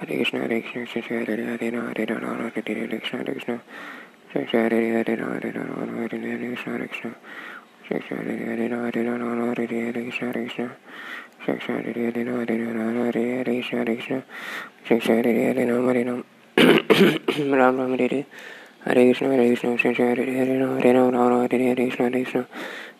Ram Ram Ram Hare Hare Hare Krishna Hare Krishna Krishna Hare Hare Hare Ram Hare Ram Ram Ram Hare Hare Krishna Hare Krishna Krishna Hare Hare Hare Ram Hare Ram Ram Hare Hare Krishna Hare Krishna Krishna Hare Hare Ram Hare Ram Ram Hare Hare Krishna Hare Krishna Krishna Hare Hare Ram Hare Ram Ram Hare Hare Krishna Hare Krishna Krishna Hare Hare Ram Hare Ram Ram Ram Hare Hare Hare Krishna Hare Krishna Krishna Hare Hare Ram Hare Ram Ram Ram Hare Hare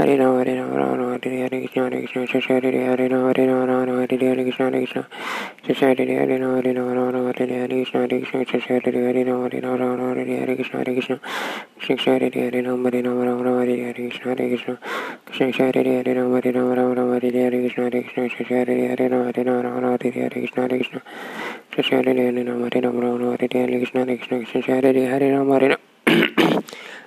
Hare Ram Hare Ram Ram Hare Hare Krishna Hare Krishna Krishna Hare Hare Ram Hare Ram Ram Ram Hare Hare Krishna Hare Krishna Krishna Hare Hare Hare Ram Hare Ram Ram Ram Hare Hare Krishna Hare Krishna Krishna Hare Hare Ram Hare Ram Ram Ram Hare Hare Krishna Hare Krishna Krishna Hare Hare Ram Hare Ram Ram Ram Hare Hare Krishna Hare Krishna Krishna Hare Hare Ram Hare Ram Ram Ram Hare Hare Krishna Hare Krishna Krishna Hare Hare Ram Hare Ram Ram Ram Hare Hare Krishna Hare Krishna Krishna Hare Hare Ram Hare Ram Ram Ram Hare Hare Krishna Hare Krishna Krishna Hare Hare Ram Hare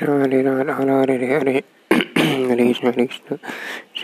Hare Krishna Krishna Hare Hare Ram Hare Ram Ram Ram Hare